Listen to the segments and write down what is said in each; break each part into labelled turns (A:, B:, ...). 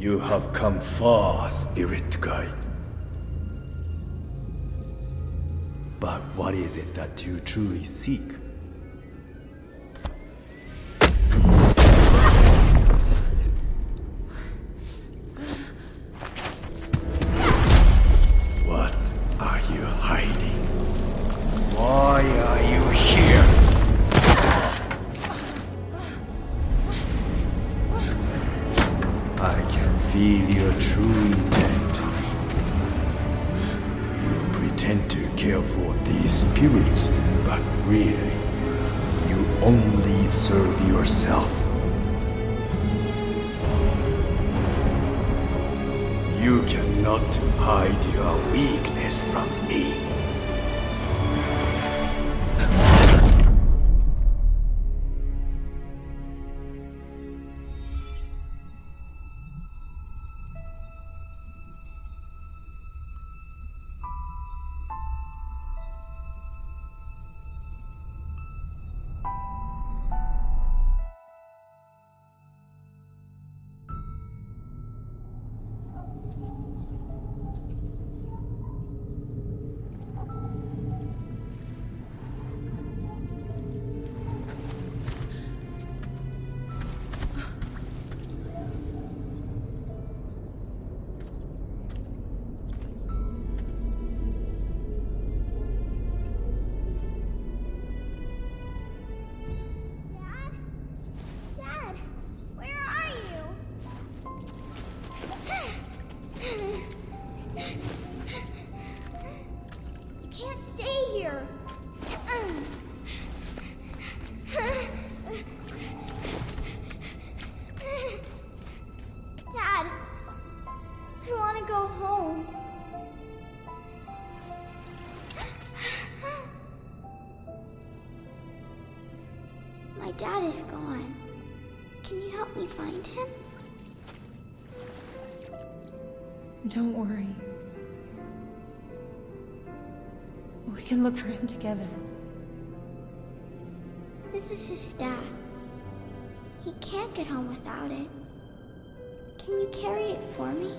A: You have come far, Spirit Guide. But what is it that you truly seek? Feel your true intent. You pretend to care for these spirits, but really, you only serve yourself. You cannot hide your weakness from me.
B: My dad is gone. Can you help me find him?
C: Don't worry. We can look for him together.
B: This is his staff. He can't get home without it. Can you carry it for me?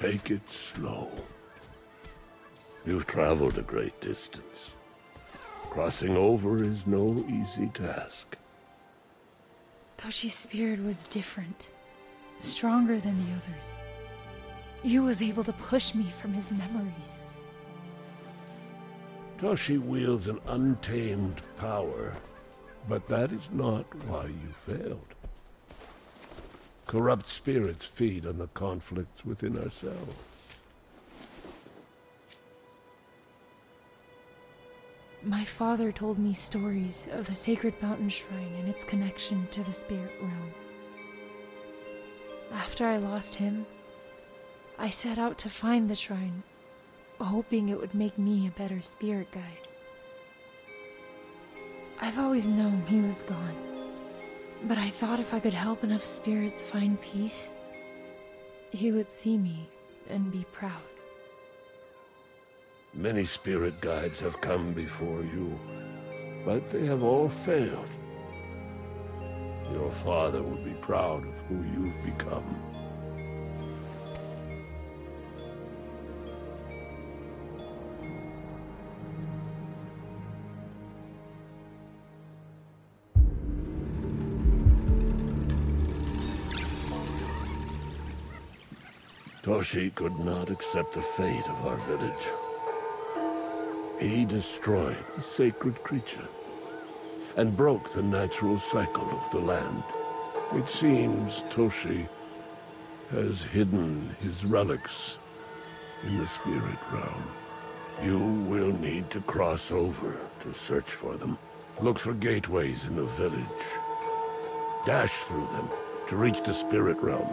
D: Take it slow. You've traveled a great distance. Crossing over is no easy task.
C: Toshi's spirit was different, stronger than the others. He was able to push me from his memories.
D: Toshi wields an untamed power, but that is not why you failed. Corrupt spirits feed on the conflicts within ourselves.
C: My father told me stories of the sacred mountain shrine and its connection to the spirit realm. After I lost him, I set out to find the shrine, hoping it would make me a better spirit guide. I've always known he was gone, but I thought if I could help enough spirits find peace, he would see me and be proud.
D: Many spirit guides have come before you, but they have all failed. Your father would be proud of who you've become. Toshi could not accept the fate of our village. He destroyed the sacred creature and broke the natural cycle of the land. It seems Toshi has hidden his relics in the spirit realm. You will need to cross over to search for them. Look for gateways in the village. Dash through them to reach the spirit realm.